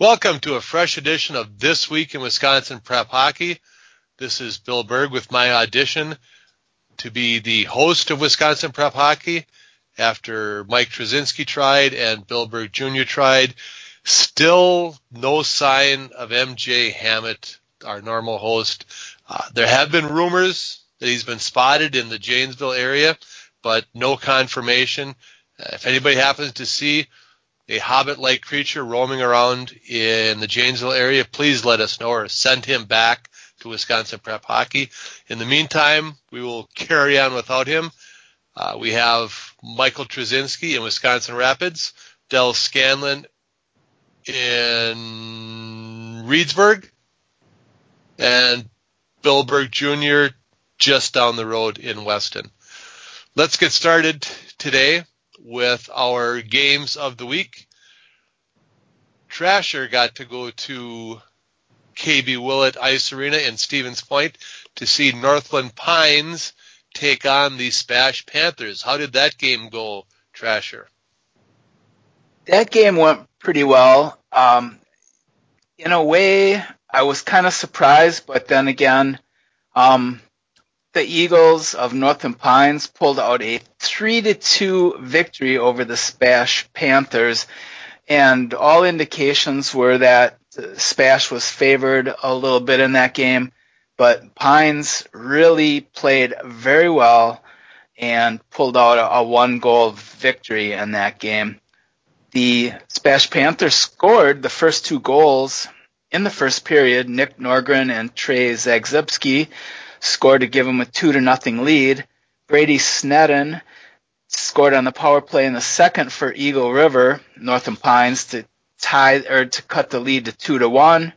Welcome to a fresh edition of This Week in Wisconsin Prep Hockey. This is Bill Berg with my audition to be the host of Wisconsin Prep Hockey after Mike Trzynski tried and Bill Berg Jr. tried. Still no sign of MJ Hammett, our normal host. Uh, there have been rumors that he's been spotted in the Janesville area, but no confirmation. Uh, if anybody happens to see a hobbit-like creature roaming around in the Janesville area, please let us know or send him back to Wisconsin Prep Hockey. In the meantime, we will carry on without him. Uh, we have Michael Trzynski in Wisconsin Rapids, Del Scanlon in Reedsburg, and Bill Berg Jr. just down the road in Weston. Let's get started today with our games of the week. Trasher got to go to KB Willett Ice Arena in Stevens Point to see Northland Pines take on the Spash Panthers. How did that game go, Trasher? That game went pretty well. Um, in a way, I was kind of surprised, but then again, um, the Eagles of Northland Pines pulled out a three to two victory over the Spash Panthers, and all indications were that Spash was favored a little bit in that game, but Pines really played very well and pulled out a, a one goal victory in that game. The Spash Panthers scored the first two goals in the first period. Nick Norgren and Trey Zagzebski scored to give them a two to nothing lead. Brady Snedden scored on the power play in the second for Eagle River, Northland Pines to tie or to cut the lead to two to one.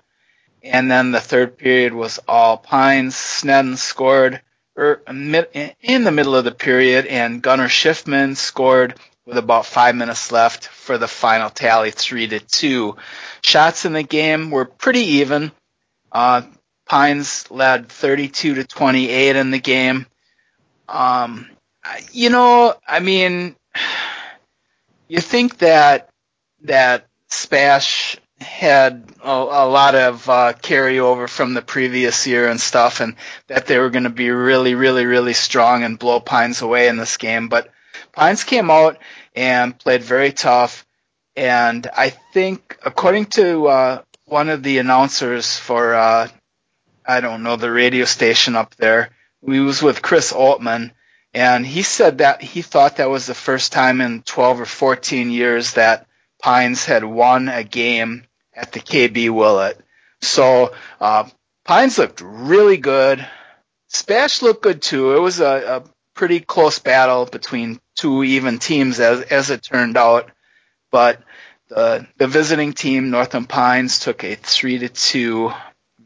And then the third period was all Pines. Snedden scored er, in the middle of the period, and Gunnar Schiffman scored with about five minutes left for the final tally, three to two. Shots in the game were pretty even. Uh, Pines led 32 to 28 in the game. Um, you know, I mean, you think that that Spash had a, a lot of uh, carryover from the previous year and stuff, and that they were going to be really, really, really strong and blow Pines away in this game. But Pines came out and played very tough, and I think, according to uh, one of the announcers for uh, I don't know, the radio station up there. We was with Chris Altman, and he said that he thought that was the first time in 12 or 14 years that Pines had won a game at the KB Willett. So uh, Pines looked really good. Spash looked good too. It was a, a pretty close battle between two even teams as as it turned out, but the the visiting team Northland Pines took a three to two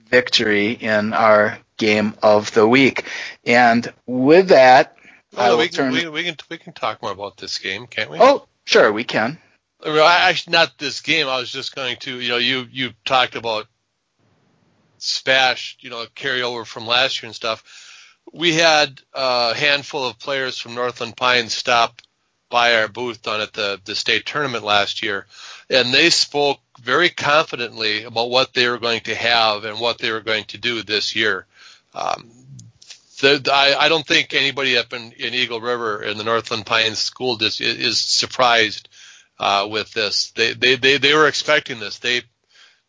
victory in our game of the week. And with that, well, we, can, we, we, can we can talk more about this game, can't we? Oh, sure, we can. Actually, not this game. I was just going to, you know, you you talked about Spash, you know, carryover from last year and stuff. We had a handful of players from Northland Pines stop by our booth down at the the state tournament last year, and they spoke very confidently about what they were going to have and what they were going to do this year. Um, the, I, I, don't think anybody up in, in, Eagle River in the Northland Pines School District is, is surprised uh, with this. They, they, they, they were expecting this. They,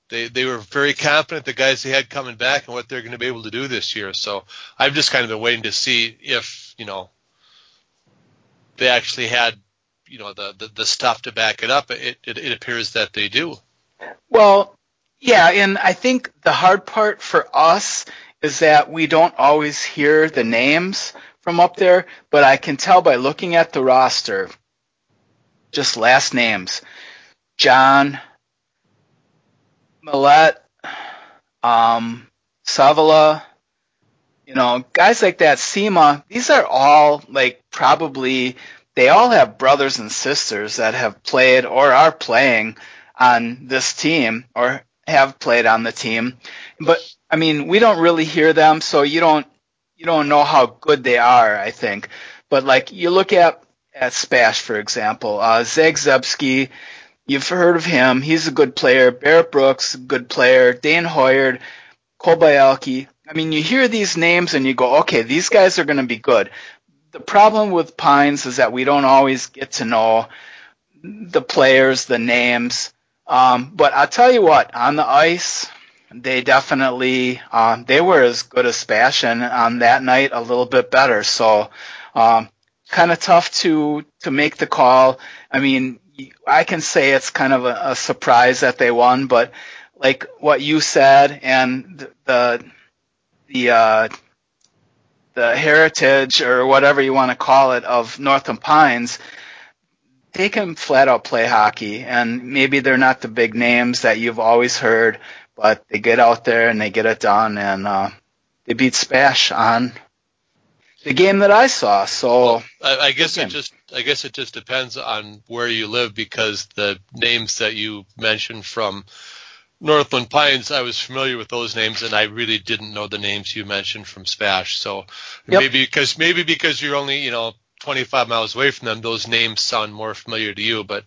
they, they were very confident the guys they had coming back and what they're going to be able to do this year. So I've just kind of been waiting to see if you know they actually had you know the, the, the stuff to back it up. It, it, it appears that they do. Well, yeah, and I think the hard part for us is that we don't always hear the names from up there, but I can tell by looking at the roster, just last names, John, Millette, um, Savala, you know, guys like that, Sema, these are all like probably they all have brothers and sisters that have played or are playing on this team or have played on the team. But I mean, we don't really hear them, so you don't you don't know how good they are. I think, but like you look at at Spash for example, uh, Zeb Zebski, you've heard of him. He's a good player. Barrett Brooks, good player. Dan Hoyard, Kobayalki. I mean, you hear these names and you go, okay, these guys are going to be good. The problem with Pines is that we don't always get to know the players, the names. Um, but I'll tell you what, on the ice, they definitely um, they were as good as Spash, and on that night a little bit better. So, um, kind of tough to to make the call. I mean, I can say it's kind of a, a surprise that they won, but like what you said, and the the uh, the heritage or whatever you want to call it of Northland Pines, they can flat out play hockey, and maybe they're not the big names that you've always heard, but they get out there and they get it done, and uh, they beat Spash on the game that I saw. So well, I, I, guess it just I guess it just depends on where you live because the names that you mentioned from Northland Pines, I was familiar with those names, and I really didn't know the names you mentioned from Spash. So yep. maybe because maybe because you're only you know 25 miles away from them, those names sound more familiar to you. But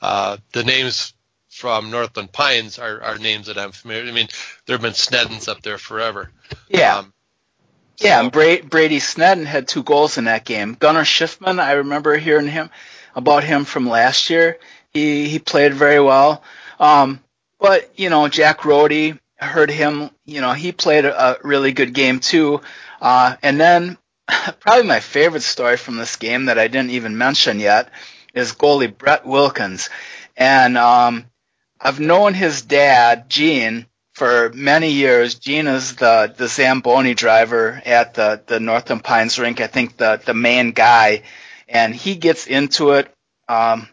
uh, the names from Northland Pines are, are names that I'm familiar. I mean, there have been Sneddons up there forever. Yeah. Um, yeah, and Bra- Brady Snedden had two goals in that game. Gunnar Schiffman, I remember hearing him about him from last year. He he played very well. Um, but you know, Jack Rody, heard him. You know, he played a, really good game too. Uh, and then probably my favorite story from this game that I didn't even mention yet is goalie Brett Wilkins. And um, I've known his dad, Gene, for many years. Gene is the the Zamboni driver at the the Northland Pines rink. I think the the main guy, and he gets into it um,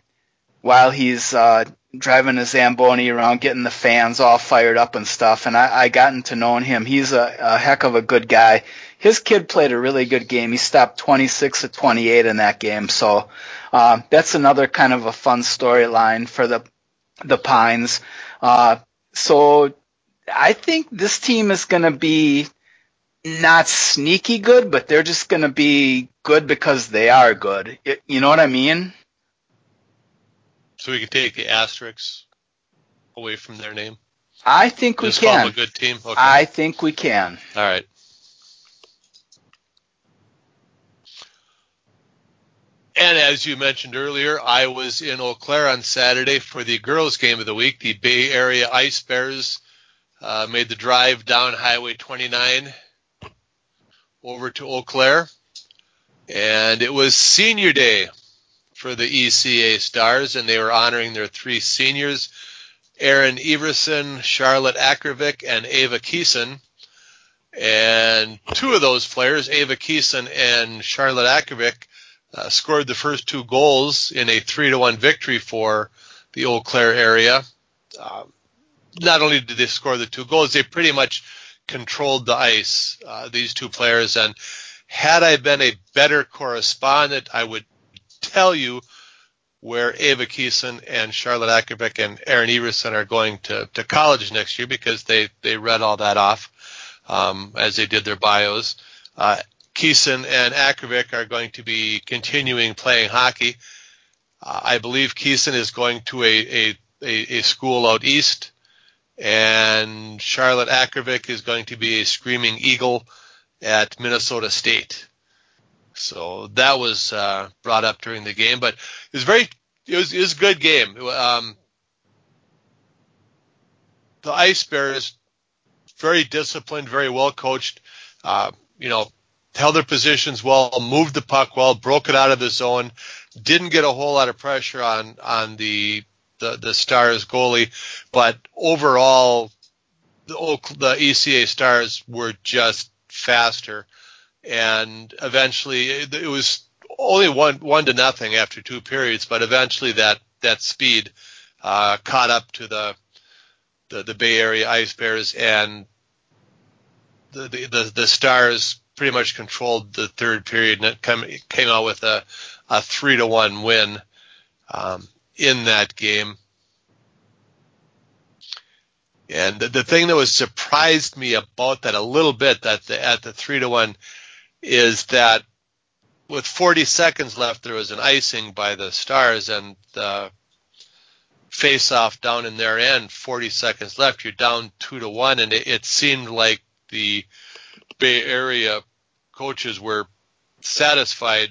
while he's uh, driving a Zamboni around, getting the fans all fired up and stuff. And I, I gotten to know him. He's a, a heck of a good guy. His kid played a really good game. He stopped 26 to 28 in that game. So uh, that's another kind of a fun storyline for the the Pines. Uh, so I think this team is going to be not sneaky good, but they're just going to be good because they are good. It, you know what I mean? So we can take the asterisks away from their name. I think we Just can. A good team. Okay. I think we can. All right. And as you mentioned earlier, I was in Eau Claire on Saturday for the girls' game of the week. The Bay Area Ice Bears uh, made the drive down Highway 29 over to Eau Claire, and it was Senior Day for the ECA Stars, and they were honoring their three seniors, Aaron Everson, Charlotte Akravic, and Ava Keeson. And two of those players, Ava Keeson and Charlotte Akravic, uh, scored the first two goals in a three to one victory for the Eau Claire area. Um, not only did they score the two goals, they pretty much controlled the ice. Uh, these two players, and had I been a better correspondent, I would tell you where Ava Keeson and Charlotte Akravic and Aaron Everson are going to, to college next year because they, they read all that off um, as they did their bios. Uh, Keeson and Akravic are going to be continuing playing hockey. Uh, I believe Keeson is going to a, a, a, a, school out east, and Charlotte Akravic is going to be a screaming eagle at Minnesota State. So that was uh, brought up during the game, but it was very it was, it was a good game. Um, the Ice Bears very disciplined, very well coached. Uh, you know, held their positions well, moved the puck well, broke it out of the zone, didn't get a whole lot of pressure on on the the, the Stars goalie, but overall, the, the ECA Stars were just faster and eventually it, it was only one one to nothing after two periods, but eventually that that speed uh, caught up to the, the the Bay Area Ice Bears, and the the the, the Stars pretty much controlled the third period, and it came came out with a a three to one win um, in that game. And the, the thing that was surprised me about that a little bit that the, at the three to one is that with 40 seconds left, there was an icing by the Stars, and the face off down in their end, 40 seconds left. You're down two to one, and it, it seemed like the Bay Area coaches were satisfied,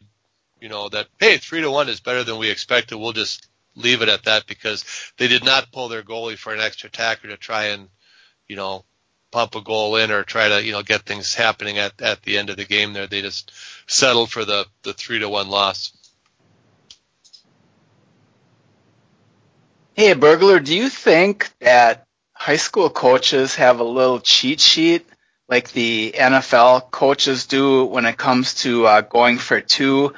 you know, that hey, three to one is better than we expected. We'll just leave it at that because they did not pull their goalie for an extra tacker to try and, you know, pump a goal in or try to, you know, get things happening at, at the end of the game there. They just settled for the, the three to one loss. Hey, Burglar, do you think that high school coaches have a little cheat sheet like the NFL coaches do when it comes to uh, going for two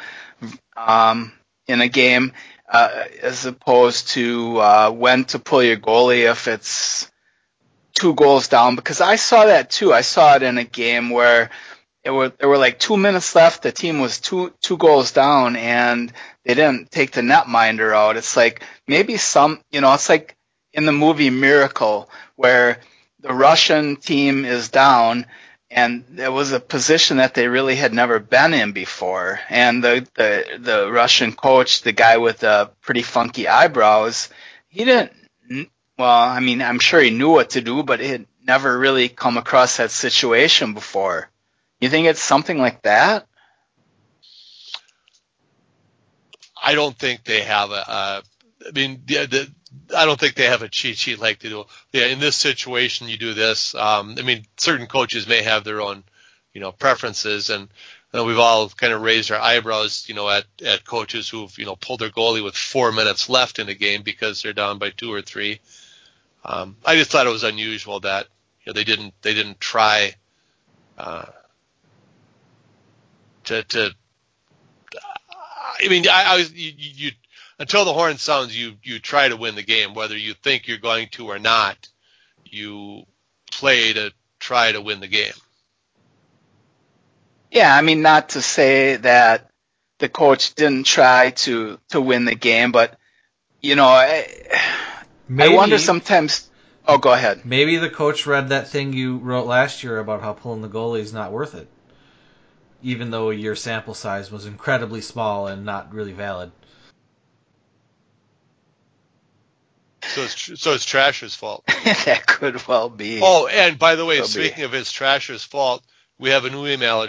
um, in a game, uh, as opposed to uh, when to pull your goalie if it's two goals down? Because I saw that too. I saw it in a game where it were there were like two minutes left. The team was two two goals down, and they didn't take the netminder out. It's like maybe some, you know, it's like in the movie Miracle where the Russian team is down and it was a position that they really had never been in before. And the, the, the Russian coach, the guy with the pretty funky eyebrows, he didn't, well, I mean, I'm sure he knew what to do, but he had never really come across that situation before. You think it's something like that? I don't think they have a. a I mean, the, the, I don't think they have a cheat sheet like they do. Yeah, in this situation, you do this. Um, I mean, certain coaches may have their own, you know, preferences, and you know, we've all kind of raised our eyebrows, you know, at at coaches who've you know pulled their goalie with four minutes left in the game because they're down by two or three. Um, I just thought it was unusual that you know they didn't they didn't try uh, to to I mean, I, I was you, you until the horn sounds, you you try to win the game, whether you think you're going to or not. You play to try to win the game. Yeah, I mean, not to say that the coach didn't try to to win the game, but you know, I, maybe, I wonder sometimes. Oh, go ahead. Maybe the coach read that thing you wrote last year about how pulling the goalie is not worth it even though your sample size was incredibly small and not really valid. So it's so it's Trasher's fault. that could well be. Oh, and by the way, Could speaking be. of it's Trasher's fault, we have a new email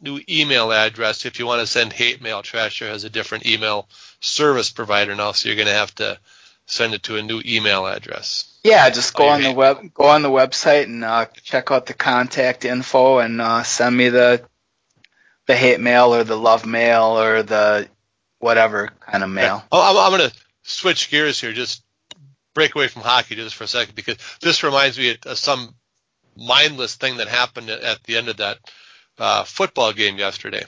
new email address. If you want to send hate mail, Trasher has a different email service provider now, so you're going to have to send it to a new email address. Yeah, just go oh, on the web, go on the website and uh, check out the contact info and uh, send me the the hate mail or the love mail or the whatever kind of mail. Oh, I'm, I'm going to switch gears here, just break away from hockey just for a second because this reminds me of some mindless thing that happened at the end of that uh, football game yesterday,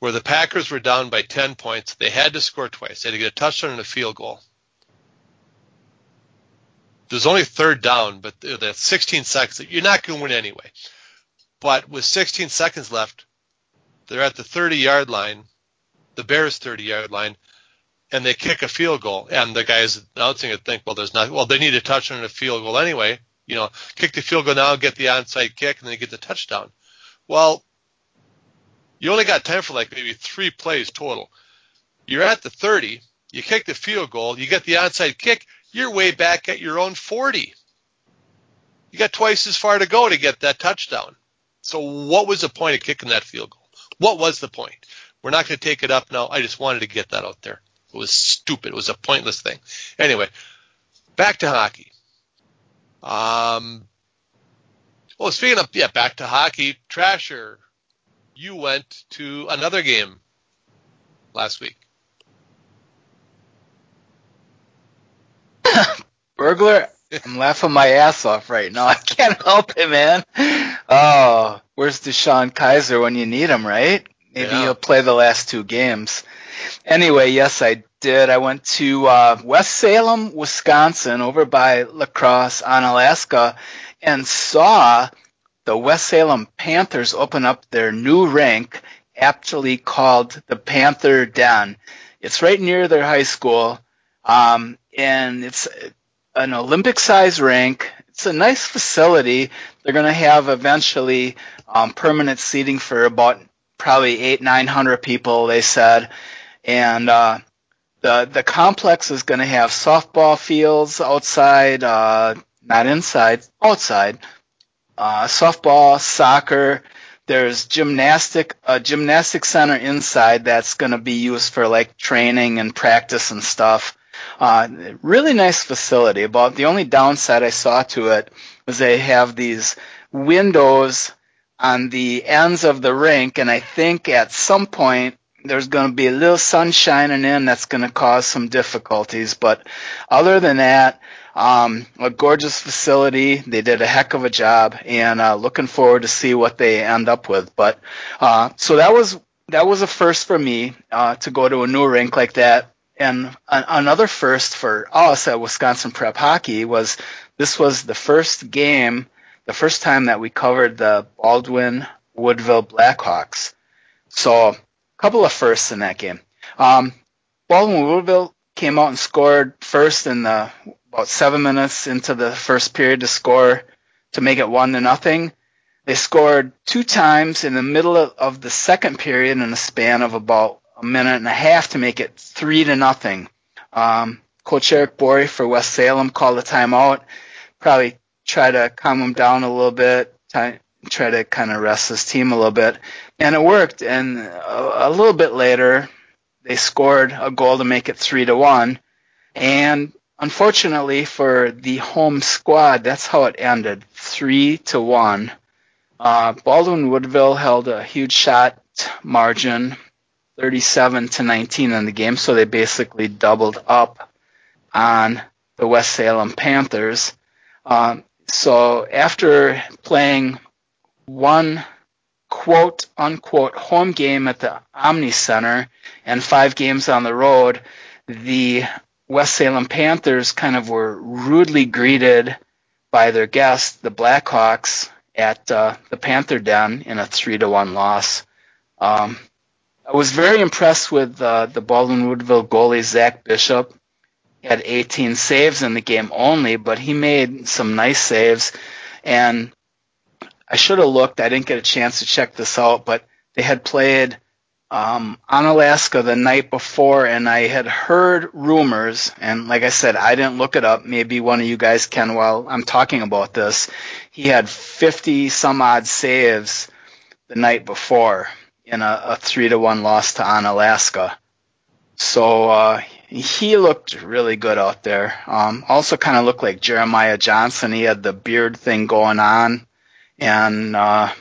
where the Packers were down by 10 points. They had to score twice. They had to get a touchdown and a field goal. There's only third down, but that's 16 seconds. You're not going to win anyway. But with 16 seconds left, they're at the 30 yard line, the Bears 30 yard line, and they kick a field goal. And the guys announcing it think, well, there's not, well, they need a touchdown and a field goal anyway. You know, kick the field goal now, get the onside kick, and then get the touchdown. Well, you only got time for like maybe three plays total. You're at the 30, you kick the field goal, you get the onside kick, you're way back at your own 40. You got twice as far to go to get that touchdown. So what was the point of kicking that field goal? What was the point? We're not going to take it up now. I just wanted to get that out there. It was stupid. It was a pointless thing. Anyway, back to hockey. Um, well, speaking of yeah, back to hockey, Trasher, you went to another game last week. Burglar, I'm laughing my ass off right now. I can't help it, man. Oh, where's DeShone Kizer when you need him, right? Maybe yeah. he'll play the last two games. Anyway, yes, I did. I went to uh, West Salem, Wisconsin, over by La Crosse Onalaska, and saw the West Salem Panthers open up their new rink, aptly called the Panther Den. It's right near their high school, um, and it's an Olympic-sized rink. It's a nice facility. They're going to have eventually um, permanent seating for about probably eight, nine hundred people. They said, and uh, the the complex is going to have softball fields outside, uh, not inside, outside. Uh, softball, soccer. There's gymnastic, a gymnastic center inside that's going to be used for like training and practice and stuff. Uh, really nice facility. About the only downside I saw to it was they have these windows on the ends of the rink, and I think at some point there's going to be a little sun shining in that's going to cause some difficulties. But other than that, um, a gorgeous facility. They did a heck of a job, and uh, looking forward to see what they end up with. But uh, so that was that was a first for me uh, to go to a new rink like that. And another first for us at Wisconsin Prep Hockey was this was the first game, the first time that we covered the Baldwin Woodville Blackhawks. So a couple of firsts in that game. Um, Baldwin Woodville came out and scored first in the about seven minutes into the first period to score to make it one to nothing. They scored two times in the middle of the second period in a span of about a minute and a half to make it three to nothing. Um, Coach Eric Bory for West Salem called a timeout, probably try to calm him down a little bit, try, try to kind of rest his team a little bit, and it worked. And a, a little bit later, they scored a goal to make it three to one, and unfortunately for the home squad, that's how it ended, three to one. Uh, Baldwin Woodville held a huge shot margin, 37 to 19 in the game, so they basically doubled up on the West Salem Panthers. Um, so after playing one quote unquote home game at the Omni Center and five games on the road, the West Salem Panthers kind of were rudely greeted by their guests, the Blackhawks, at uh, the Panther Den in a three to one loss. Um, I was very impressed with uh, the Baldwin Woodville goalie Zach Bishop. He had 18 saves in the game only, but he made some nice saves. And I should have looked. I didn't get a chance to check this out, but they had played um, Onalaska the night before, and I had heard rumors, and like I said, I didn't look it up. Maybe one of you guys can while I'm talking about this. He had 50 some odd saves the night before in a, a three to one loss to Onalaska. So uh, he looked really good out there. Um, also, kind of looked like Jeremiah Johnson. He had the beard thing going on, and uh,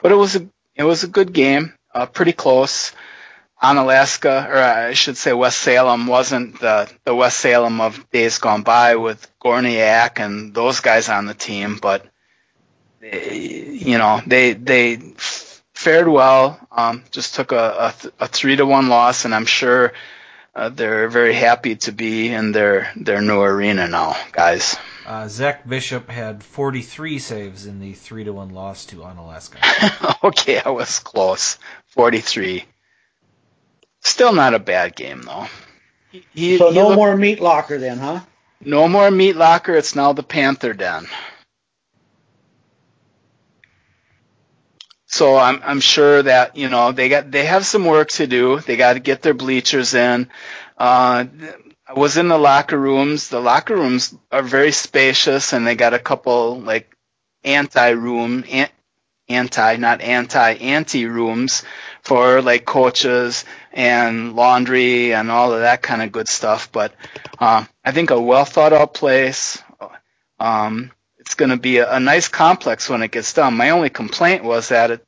but it was a it was a good game uh, pretty close. Onalaska, or I should say West Salem, wasn't the, the West Salem of days gone by with Gorniak and those guys on the team, but they, you know they they fared well. Um, just took a, a, a three to one loss, and I'm sure uh, they're very happy to be in their their new arena now, guys. Uh, Zach Bishop had 43 saves in the 3 to 1 loss to Onalaska. okay, I was close. 43. Still not a bad game, though. He, so no looked, more meat locker then, huh? No more meat locker. It's now the Panther Den. So I'm I'm sure that you know they got they have some work to do. They got to get their bleachers in. Uh, I was in the locker rooms. The locker rooms are very spacious, and they got a couple like anti-room, anti, not anti, anti rooms for like coaches and laundry and all of that kind of good stuff. But uh, I think a well thought out place. Um, it's going to be a, a nice complex when it gets done. My only complaint was that it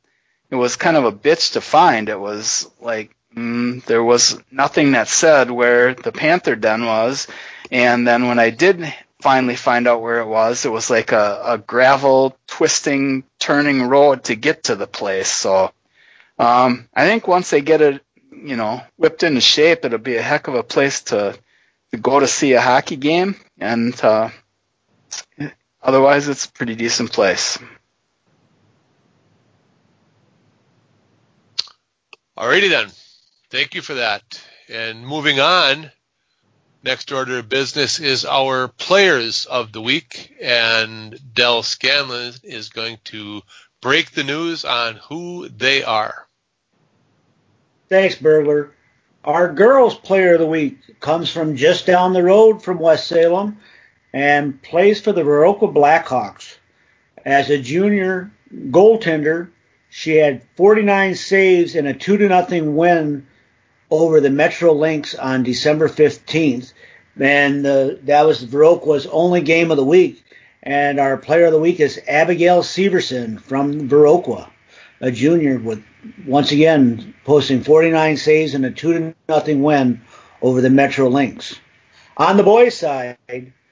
it was kind of a bitch to find. It was like Mm, there was nothing that said where the Panther Den was. And then when I did finally find out where it was, it was like a, a gravel twisting, turning road to get to the place. So um, I think once they get it, you know, whipped into shape, it'll be a heck of a place to to go to see a hockey game. And uh, otherwise, it's a pretty decent place. Alrighty then. Thank you for that. And moving on, next order of business is our players of the week, and Dell Scanlon is going to break the news on who they are. Thanks, Burglar. Our girls player of the week comes from just down the road from West Salem and plays for the Viroqua Blackhawks. As a junior goaltender, she had 49 saves and a 2 to nothing win over the Metro Lynx on December 15th. And uh, that was Viroqua's only game of the week. And our player of the week is Abigail Severson from Viroqua, a junior with once again posting 49 saves and a 2 to nothing win over the Metro Lynx. On the boys' side,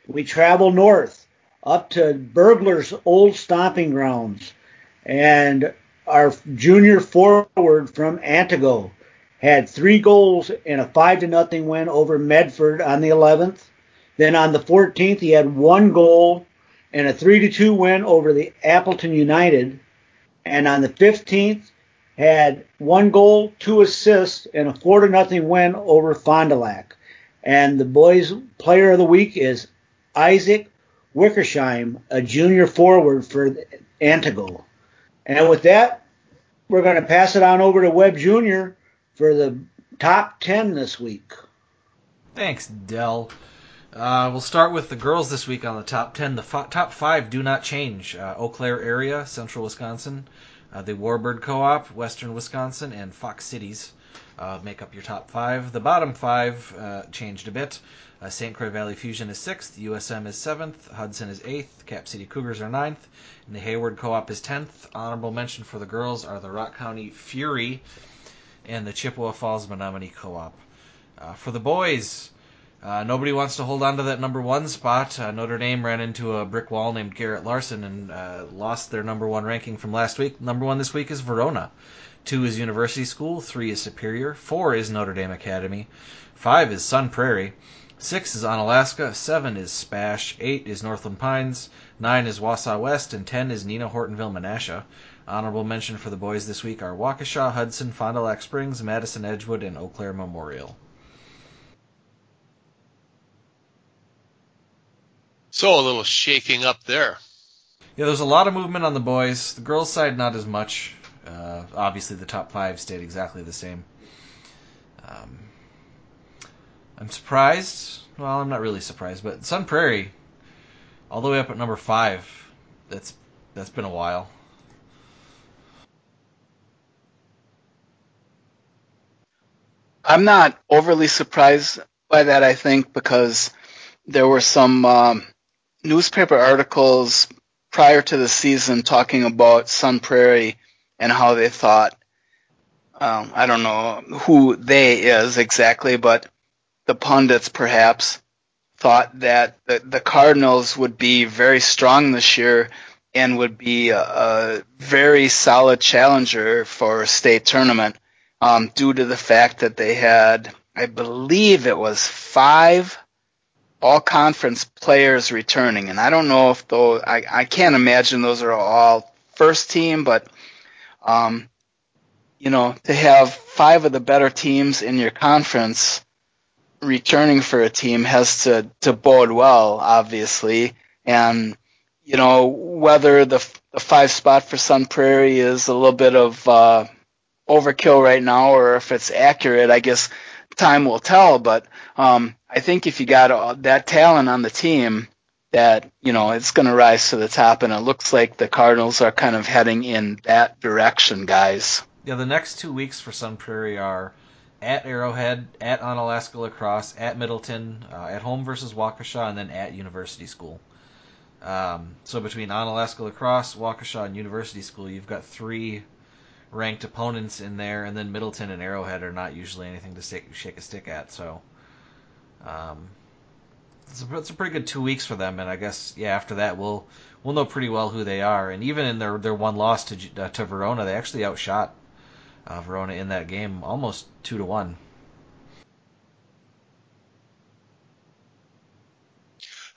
we travel north up to Burglar's old stomping grounds, and our junior forward from Antigo had three goals in a five to nothing win over Medford on the 11th. Then on the 14th, he had one goal and a three to two win over the Appleton United. And on the 15th, had one goal, two assists, and a four to nothing win over Fond du Lac. And the boys' player of the week is Isaac Wickersheim, a junior forward for Antigo. And with that, we're going to pass it on over to Webb Jr. for the top 10 this week. Thanks, Dell. Uh, we'll start with the girls this week on the top 10. The f- top five do not change. Uh, Eau Claire area, central Wisconsin uh, the Warbird Co-op, Western Wisconsin, and Fox Cities uh, make up your top five. The bottom five uh, changed a bit. Uh, St. Croix Valley Fusion is sixth, USM is seventh, Hudson is eighth, Cap City Cougars are ninth, and the Hayward Co-op is tenth. Honorable mention for the girls are the Rock County Fury and the Chippewa Falls Menomonie Co-op. Uh, for the boys, uh, nobody wants to hold on to that number one spot. Uh, Notre Dame ran into a brick wall named Garrett Larson and uh, lost their number one ranking from last week. Number one this week is Verona. Two is University School. Three is Superior. Four is Notre Dame Academy. Five is Sun Prairie. Six is Onalaska. Seven is Spash. Eight is Northland Pines. Nine is Wausau West. And ten is Neenah Hortonville Menasha. Honorable mention for the boys this week are Waukesha, Hudson, Fond du Lac Springs, Madison Edgewood, and Eau Claire Memorial. So a little shaking up there. Yeah, there's a lot of movement on the boys. The girls' side, not as much. Uh, obviously, the top five stayed exactly the same. Um, I'm surprised. Well, I'm not really surprised, but Sun Prairie, all the way up at number five. That's that's been a while. I'm not overly surprised by that. I think because there were some um, newspaper articles prior to the season talking about Sun Prairie and how they thought, um, I don't know who they is exactly, but the pundits perhaps thought that the, the Cardinals would be very strong this year and would be a, a very solid challenger for a state tournament um, due to the fact that they had, I believe it was five all conference players returning, and I don't know if though I, I can't imagine those are all first team, but um, you know to have five of the better teams in your conference returning for a team has to to bode well, obviously, and you know whether the, the five spot for Sun Prairie is a little bit of uh, overkill right now or if it's accurate, I guess time will tell. But um, I think if you got that talent on the team, that you know it's going to rise to the top, and it looks like the Cardinals are kind of heading in that direction, guys. Yeah, the next two weeks for Sun Prairie are at Arrowhead, at Onalaska La Crosse, at Middleton, uh, at home versus Waukesha, and then at University School. Um, so between Onalaska La Crosse, Waukesha, and University School, you've got three ranked opponents in there, and then Middleton and Arrowhead are not usually anything to shake a stick at. So um, it's, a, it's a pretty good two weeks for them, and I guess yeah, after that we'll we'll know pretty well who they are. And even in their their one loss to uh, to Verona, they actually outshot uh, Verona in that game almost two to one.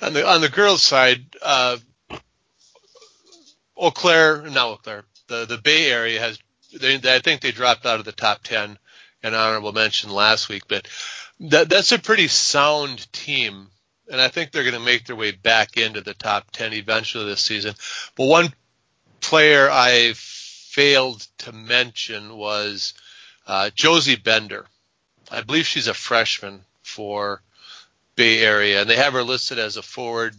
On the on the girls' side, uh, Eau Claire, not Eau Claire, the the Bay Area has. They, I think they dropped out of the top ten, an honorable mention last week, but that that's a pretty sound team, and I think they're going to make their way back into the top ten eventually this season. But one player I failed to mention was uh, Josie Bender. I believe she's a freshman for Bay Area, and they have her listed as a forward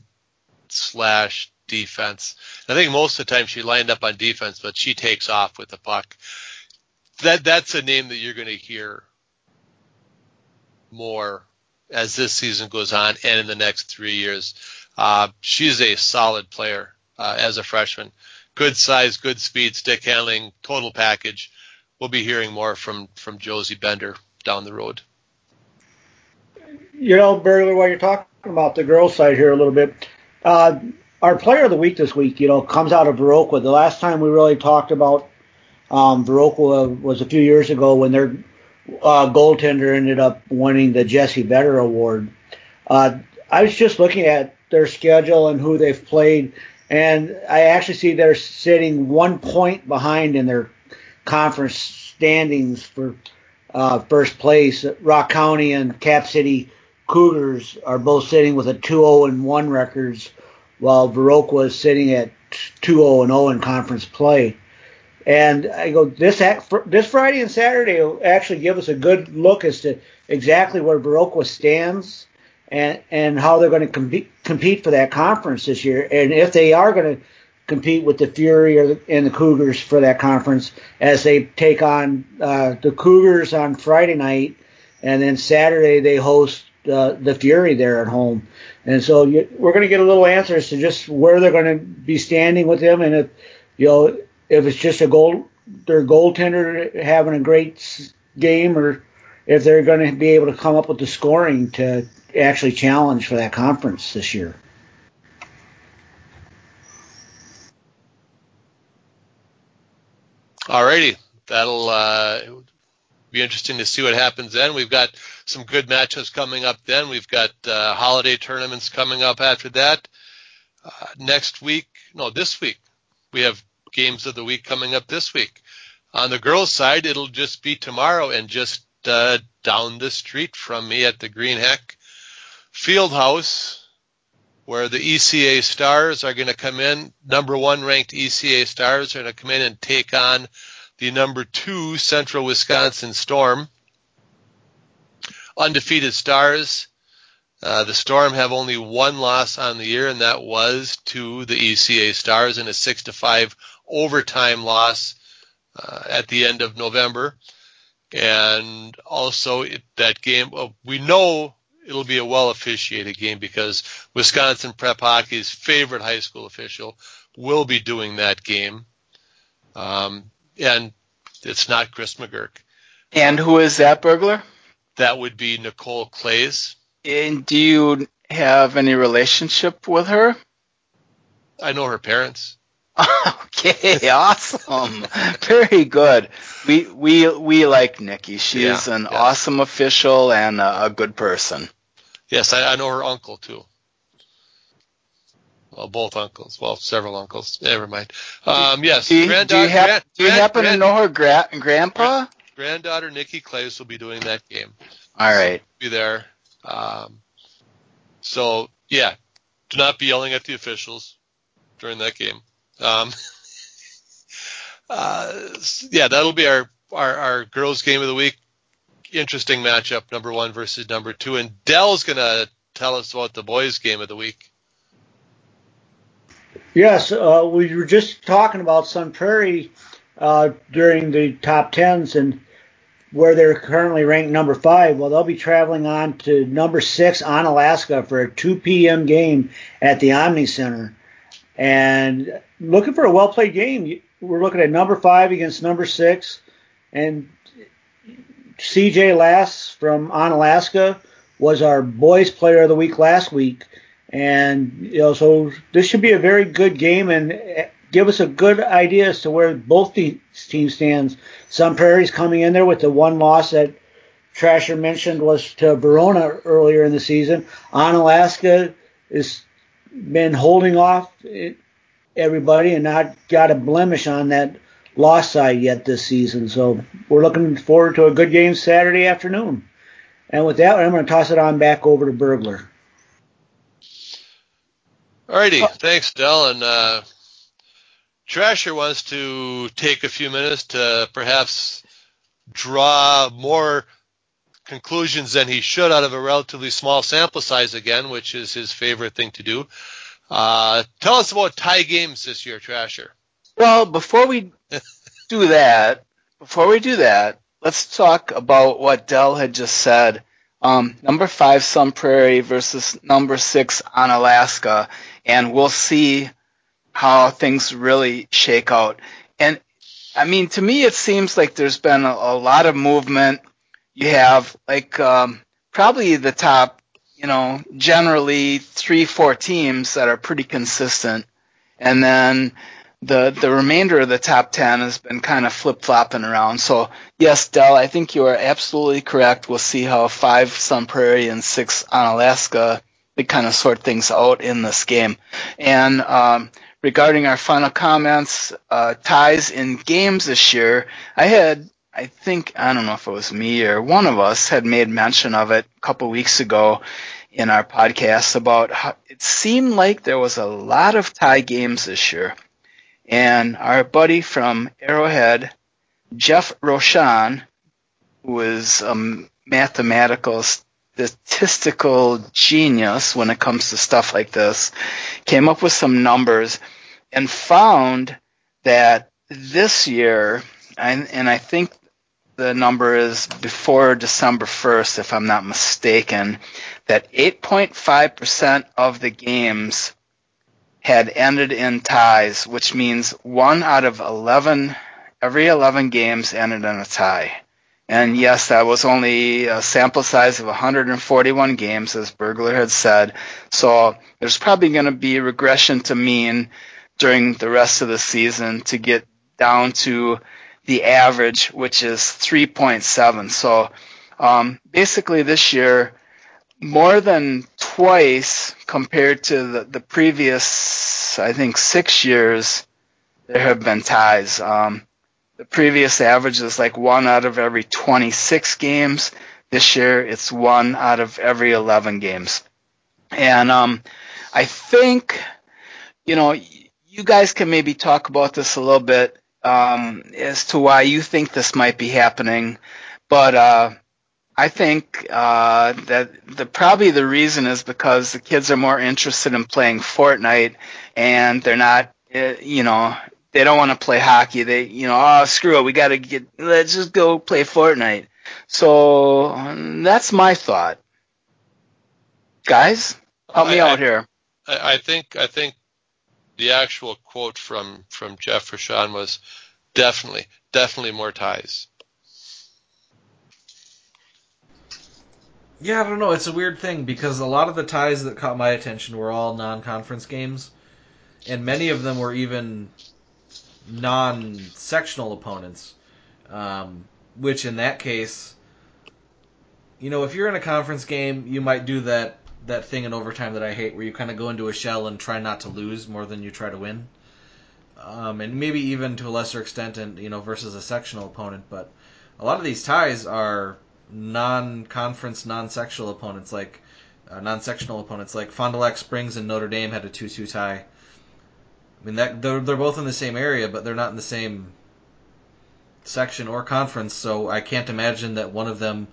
slash defense. I think most of the time she lined up on defense, but she takes off with the puck. That that's a name that you're going to hear more as this season goes on and in the next three years. Uh, she's a solid player uh, as a freshman. Good size, good speed, stick handling, total package. We'll be hearing more from from Josie Bender down the road. You know, Burglar, while you're talking about the girls' side here a little bit, uh, our player of the week this week, you know, comes out of Viroqua. The last time we really talked about um, Viroqua was a few years ago when their uh, goaltender ended up winning the Jessie Vetter Award. Uh, I was just looking at their schedule and who they've played, and I actually see they're sitting one point behind in their conference standings for uh, first place. Rock County and Cap City Cougars are both sitting with a 2-0 and 1 records, while Viroqua is sitting at 2-0 and 0 in conference play. And I go this this Friday and Saturday will actually give us a good look as to exactly where Viroqua stands and and how they're going to compete compete for that conference this year, and if they are going to compete with the Fury or the, and the Cougars for that conference as they take on uh, the Cougars on Friday night, and then Saturday they host uh, the Fury there at home. And so you, we're going to get a little answers to just where they're going to be standing with them, and if you know if it's just a goal their goaltender having a great game, or if they're going to be able to come up with the scoring to actually challenge for that conference this year. Alrighty, that'll uh, be interesting to see what happens then. We've got some good matchups coming up. Then we've got uh, holiday tournaments coming up after that. Uh, next week, no, this week we have games of the week coming up this week. On the girls' side, it'll just be tomorrow and just uh, down the street from me at the Greenheck Field House, where the ECA Stars are going to come in. Number one ranked ECA Stars are going to come in and take on the number two Central Wisconsin Storm. Undefeated Stars. Uh, the Storm have only one loss on the year, and that was to the ECA Stars in a six to five overtime loss uh, at the end of November. And also it, that game, well, we know it'll be a well officiated game because Wisconsin Prep Hockey's favorite high school official will be doing that game. Um, and it's not Chris McGurk. And who is that burglar? That would be Nicole Clays. And do you have any relationship with her? I know her parents. Okay, awesome. Very good. We we we like Nikki. She yeah, is an yeah. awesome official and a, a good person. Yes, I, I, know her uncle too. Well, both uncles. Well, several uncles. Never mind. Um, yes, do, you, do you, have, grand, do you happen grand, to know her gra- grandpa? granddaughter Nikki Clays will be doing that game. All right. So be there. Um, so yeah, do not be yelling at the officials during that game. Um, uh, yeah, that'll be our, our, our girls game of the week. Interesting matchup, number one versus number two. And Dell's going to tell us about the boys game of the week. Yes, uh, we were just talking about Sun Prairie uh, during the top tens and where they're currently ranked number five. Well, they'll be traveling on to number six Onalaska for a 2 p.m. game at the Omni Center. And looking for a well played game. We're looking at number five against number six, and CJ Lass from Onalaska was our boys player of the week last week. And you know, so this should be a very good game and eh, give us a good idea as to where both these teams stands. Sun Prairie's coming in there with the one loss that Trasher mentioned was to Verona earlier in the season. Onalaska has been holding off eh, everybody and not got a blemish on that loss side yet this season. So we're looking forward to a good game Saturday afternoon. And with that, I'm going to toss it on back over to Burglar. Alrighty, oh. thanks, Dell. And uh, Trasher wants to take a few minutes to perhaps draw more conclusions than he should out of a relatively small sample size again, which is his favorite thing to do. Uh, tell us about tie games this year, Trasher. Well, before we do that, before we do that, let's talk about what Dell had just said. Um, number five, Sun Prairie versus number six Onalaska, and we'll see how things really shake out. And I mean, to me, it seems like there's been a, a lot of movement. You have like um, probably the top, you know, generally three, four teams that are pretty consistent, and then the the remainder of the top ten has been kind of flip flopping around. So yes, Dell, I think you are absolutely correct. We'll see how five Sun Prairie and six Onalaska they kind of sort things out in this game. And um, regarding our final comments, uh, ties in games this year, I had, I think, I don't know if it was me or one of us had made mention of it a couple weeks ago in our podcast about how it seemed like there was a lot of tie games this year. And our buddy from Arrowhead, Jeff Roshan, who is a mathematical statistical genius when it comes to stuff like this, came up with some numbers and found that this year, and, and I think the number is before December 1st, if I'm not mistaken, that 8.5% of the games had ended in ties, which means one out of 11, every 11 games ended in a tie. And yes, that was only a sample size of 141 games, as Burglar had said. So there's probably going to be regression to mean during the rest of the season to get down to the average, which is 3.7. So um, basically, this year, more than twice compared to the, the previous, I think, six years, there have been ties. Um, the previous average is like one out of every 26 games. This year, it's one out of every 11 games. And um, I think, you know, you guys can maybe talk about this a little bit um, as to why you think this might be happening. But uh, I think uh, that the probably the reason is because the kids are more interested in playing Fortnite, and they're not, eh, you know, they don't want to play hockey. They, you know, oh screw it, we got to get, let's just go play Fortnite. So um, that's my thought, guys. Help me I, out here. I, I think I think the actual quote from from Jeff Rashan was definitely definitely more ties. Yeah, I don't know. It's a weird thing because a lot of the ties that caught my attention were all non-conference games, and many of them were even non-sectional opponents. Um, which in that case, you know, if you're in a conference game, you might do that that thing in overtime that I hate, where you kind of go into a shell and try not to lose more than you try to win. Um, and maybe even to a lesser extent, and you know, versus a sectional opponent. But a lot of these ties are non-conference, non-sexual opponents, like uh, non-sectional opponents, like Fond du Lac Springs and Notre Dame had a two-two tie. I mean, that they're they're both in the same area, but they're not in the same section or conference. So I can't imagine that one of them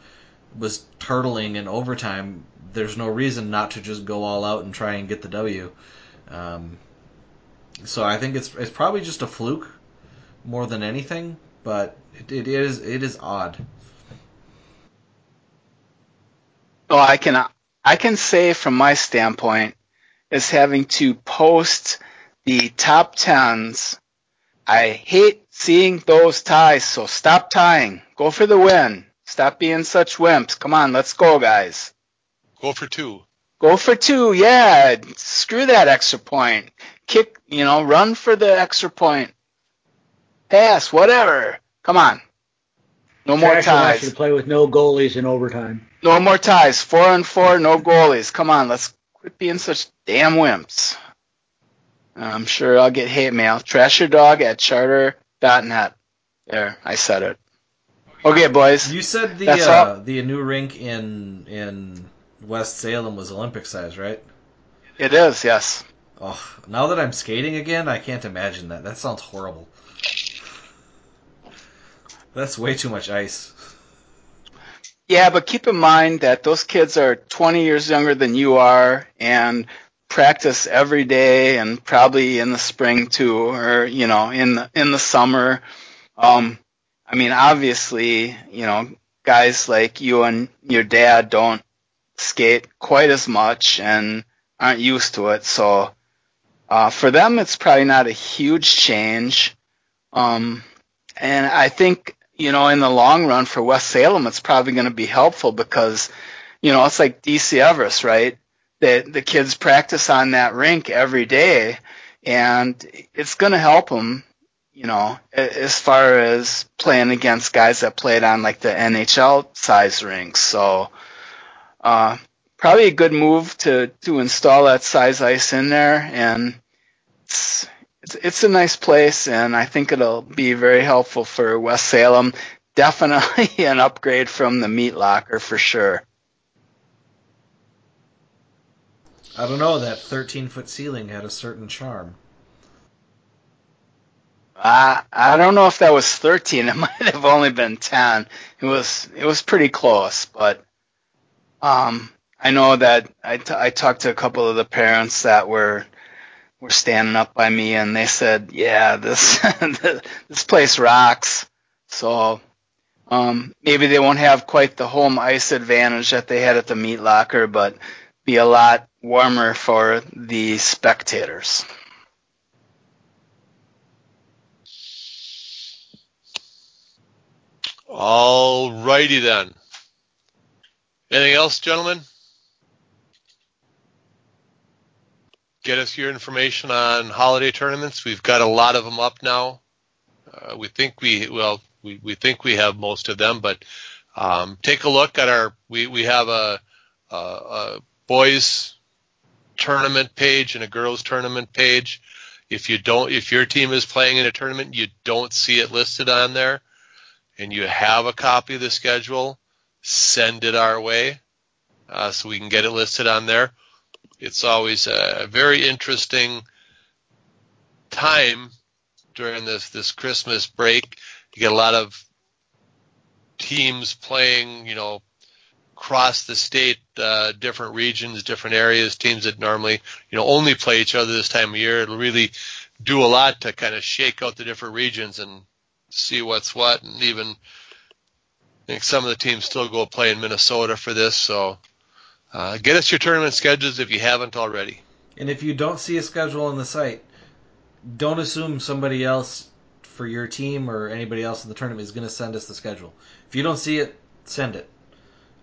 was turtling in overtime. There's no reason not to just go all out and try and get the W. Um, so I think it's it's probably just a fluke more than anything, but it, it is it is odd. Well, I can I can say from my standpoint is having to post the top tens. I hate seeing those ties, so stop tying. Go for the win. Stop being such wimps. Come on, let's go, guys. Go for two. Go for two, yeah. Screw that extra point. Kick, you know, run for the extra point. Pass, whatever. Come on. No more ties. to play with no goalies in overtime. No more ties. Four and four, no goalies. Come on, let's quit being such damn wimps. I'm sure I'll get hate mail. Trash your dog at charter.net. There, I said it. Okay, boys. You said the uh, the new rink in in West Salem was Olympic size, right? It is, yes. Oh, now that I'm skating again, I can't imagine that. That sounds horrible. That's way too much ice. Yeah, but keep in mind that those kids are 20 years younger than you are and practice every day and probably in the spring too, or, you know, in the, in the summer. Um, I mean, obviously, you know, guys like you and your dad don't skate quite as much and aren't used to it. So, uh, for them, it's probably not a huge change. Um, and I think you know, in the long run for West Salem, it's probably going to be helpful because, you know, it's like DC Everest, right? That the kids practice on that rink every day, and it's going to help them, you know, as far as playing against guys that played on like the NHL size rinks. So, uh, probably a good move to to install that size ice in there, and it's it's, it's a nice place, and I think it'll be very helpful for West Salem. Definitely an upgrade from the meat locker for sure. I don't know. That 13 foot ceiling had a certain charm. Uh, I don't know if that was 13. It might have only been 10. It was it was pretty close, but um, I know that I, t- I talked to a couple of the parents that were were standing up by me and they said, "Yeah, this this place rocks." So um, maybe they won't have quite the home ice advantage that they had at the meat locker, but be a lot warmer for the spectators. All righty then. Anything else, gentlemen? Get us your information on holiday tournaments. We've got a lot of them up now. Uh, we think we well we, we think we have most of them, but um, take a look at our we we have a, a, a boys tournament page and a girls tournament page. If you don't if your team is playing in a tournament, you don't see it listed on there, and you have a copy of the schedule, send it our way uh, so we can get it listed on there it's always a very interesting time during this this Christmas break. You get a lot of teams playing, you know, across the state, uh, different regions, different areas. Teams that normally, you know, only play each other this time of year. It'll really do a lot to kind of shake out the different regions and see what's what. And even I think some of the teams still go play in Minnesota for this. So uh, get us your tournament schedules if you haven't already. And if you don't see a schedule on the site, don't assume somebody else for your team or anybody else in the tournament is going to send us the schedule. If you don't see it, send it.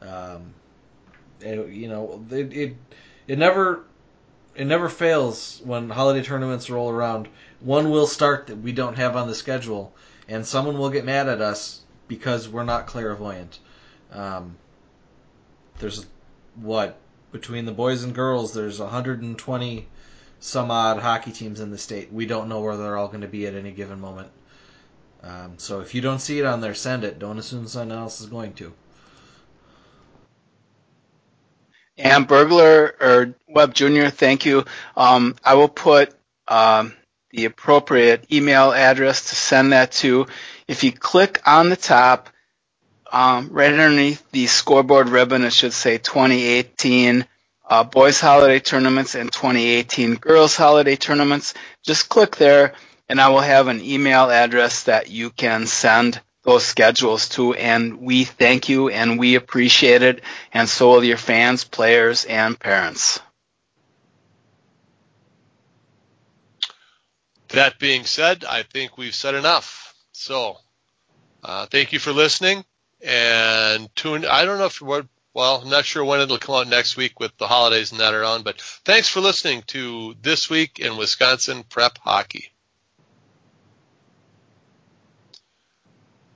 Um, you know, it, it it never it never fails when holiday tournaments roll around. One will start that we don't have on the schedule, and someone will get mad at us because we're not clairvoyant. Um, there's what between the boys and girls, there's 120 some odd hockey teams in the state. We don't know where they're all going to be at any given moment. Um, so if you don't see it on there, send it. Don't assume someone else is going to. And Burglar or Webb Jr., thank you. Um, I will put um, the appropriate email address to send that to. If you click on the top, um, right underneath the scoreboard ribbon, it should say 2018 uh, boys holiday tournaments and 2018 girls holiday tournaments. Just click there, and I will have an email address that you can send those schedules to. And we thank you and we appreciate it, and so will your fans, players, and parents. That being said, I think we've said enough. So, uh, thank you for listening and tune. I don't know if what. Well, I'm not sure when it'll come out next week with the holidays and that around, but thanks for listening to this week in Wisconsin Prep Hockey.